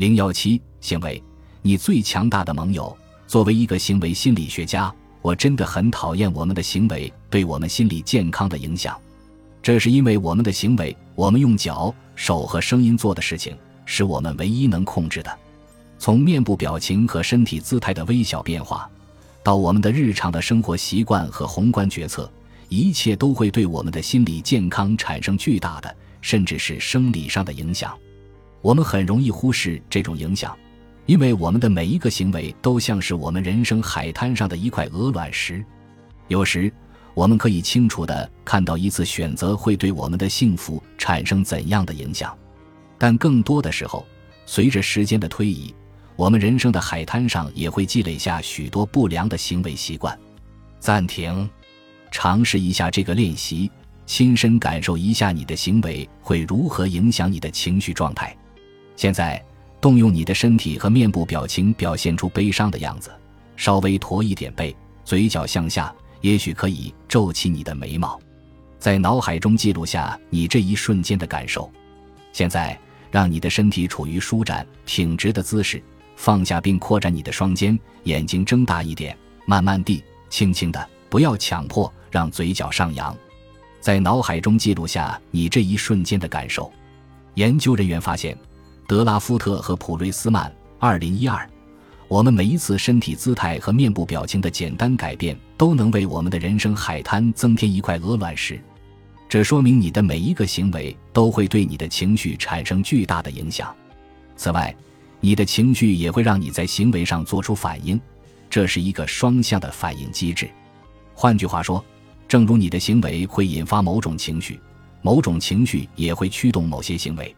零幺七行为，你最强大的盟友。作为一个行为心理学家，我真的很讨厌我们的行为对我们心理健康的影响。这是因为我们的行为，我们用脚、手和声音做的事情，是我们唯一能控制的。从面部表情和身体姿态的微小变化，到我们的日常的生活习惯和宏观决策，一切都会对我们的心理健康产生巨大的，甚至是生理上的影响。我们很容易忽视这种影响。因为我们的每一个行为都像是我们人生海滩上的一块鹅卵石，有时我们可以清楚地看到一次选择会对我们的幸福产生怎样的影响，但更多的时候，随着时间的推移，我们人生的海滩上也会积累下许多不良的行为习惯。暂停，尝试一下这个练习，亲身感受一下你的行为会如何影响你的情绪状态。现在。动用你的身体和面部表情，表现出悲伤的样子，稍微驼一点背，嘴角向下，也许可以皱起你的眉毛，在脑海中记录下你这一瞬间的感受。现在，让你的身体处于舒展、挺直的姿势，放下并扩展你的双肩，眼睛睁大一点，慢慢地、轻轻的，不要强迫，让嘴角上扬，在脑海中记录下你这一瞬间的感受。研究人员发现。德拉夫特和普瑞斯曼，二零一二。我们每一次身体姿态和面部表情的简单改变，都能为我们的人生海滩增添一块鹅卵石。这说明你的每一个行为都会对你的情绪产生巨大的影响。此外，你的情绪也会让你在行为上做出反应，这是一个双向的反应机制。换句话说，正如你的行为会引发某种情绪，某种情绪也会驱动某些行为。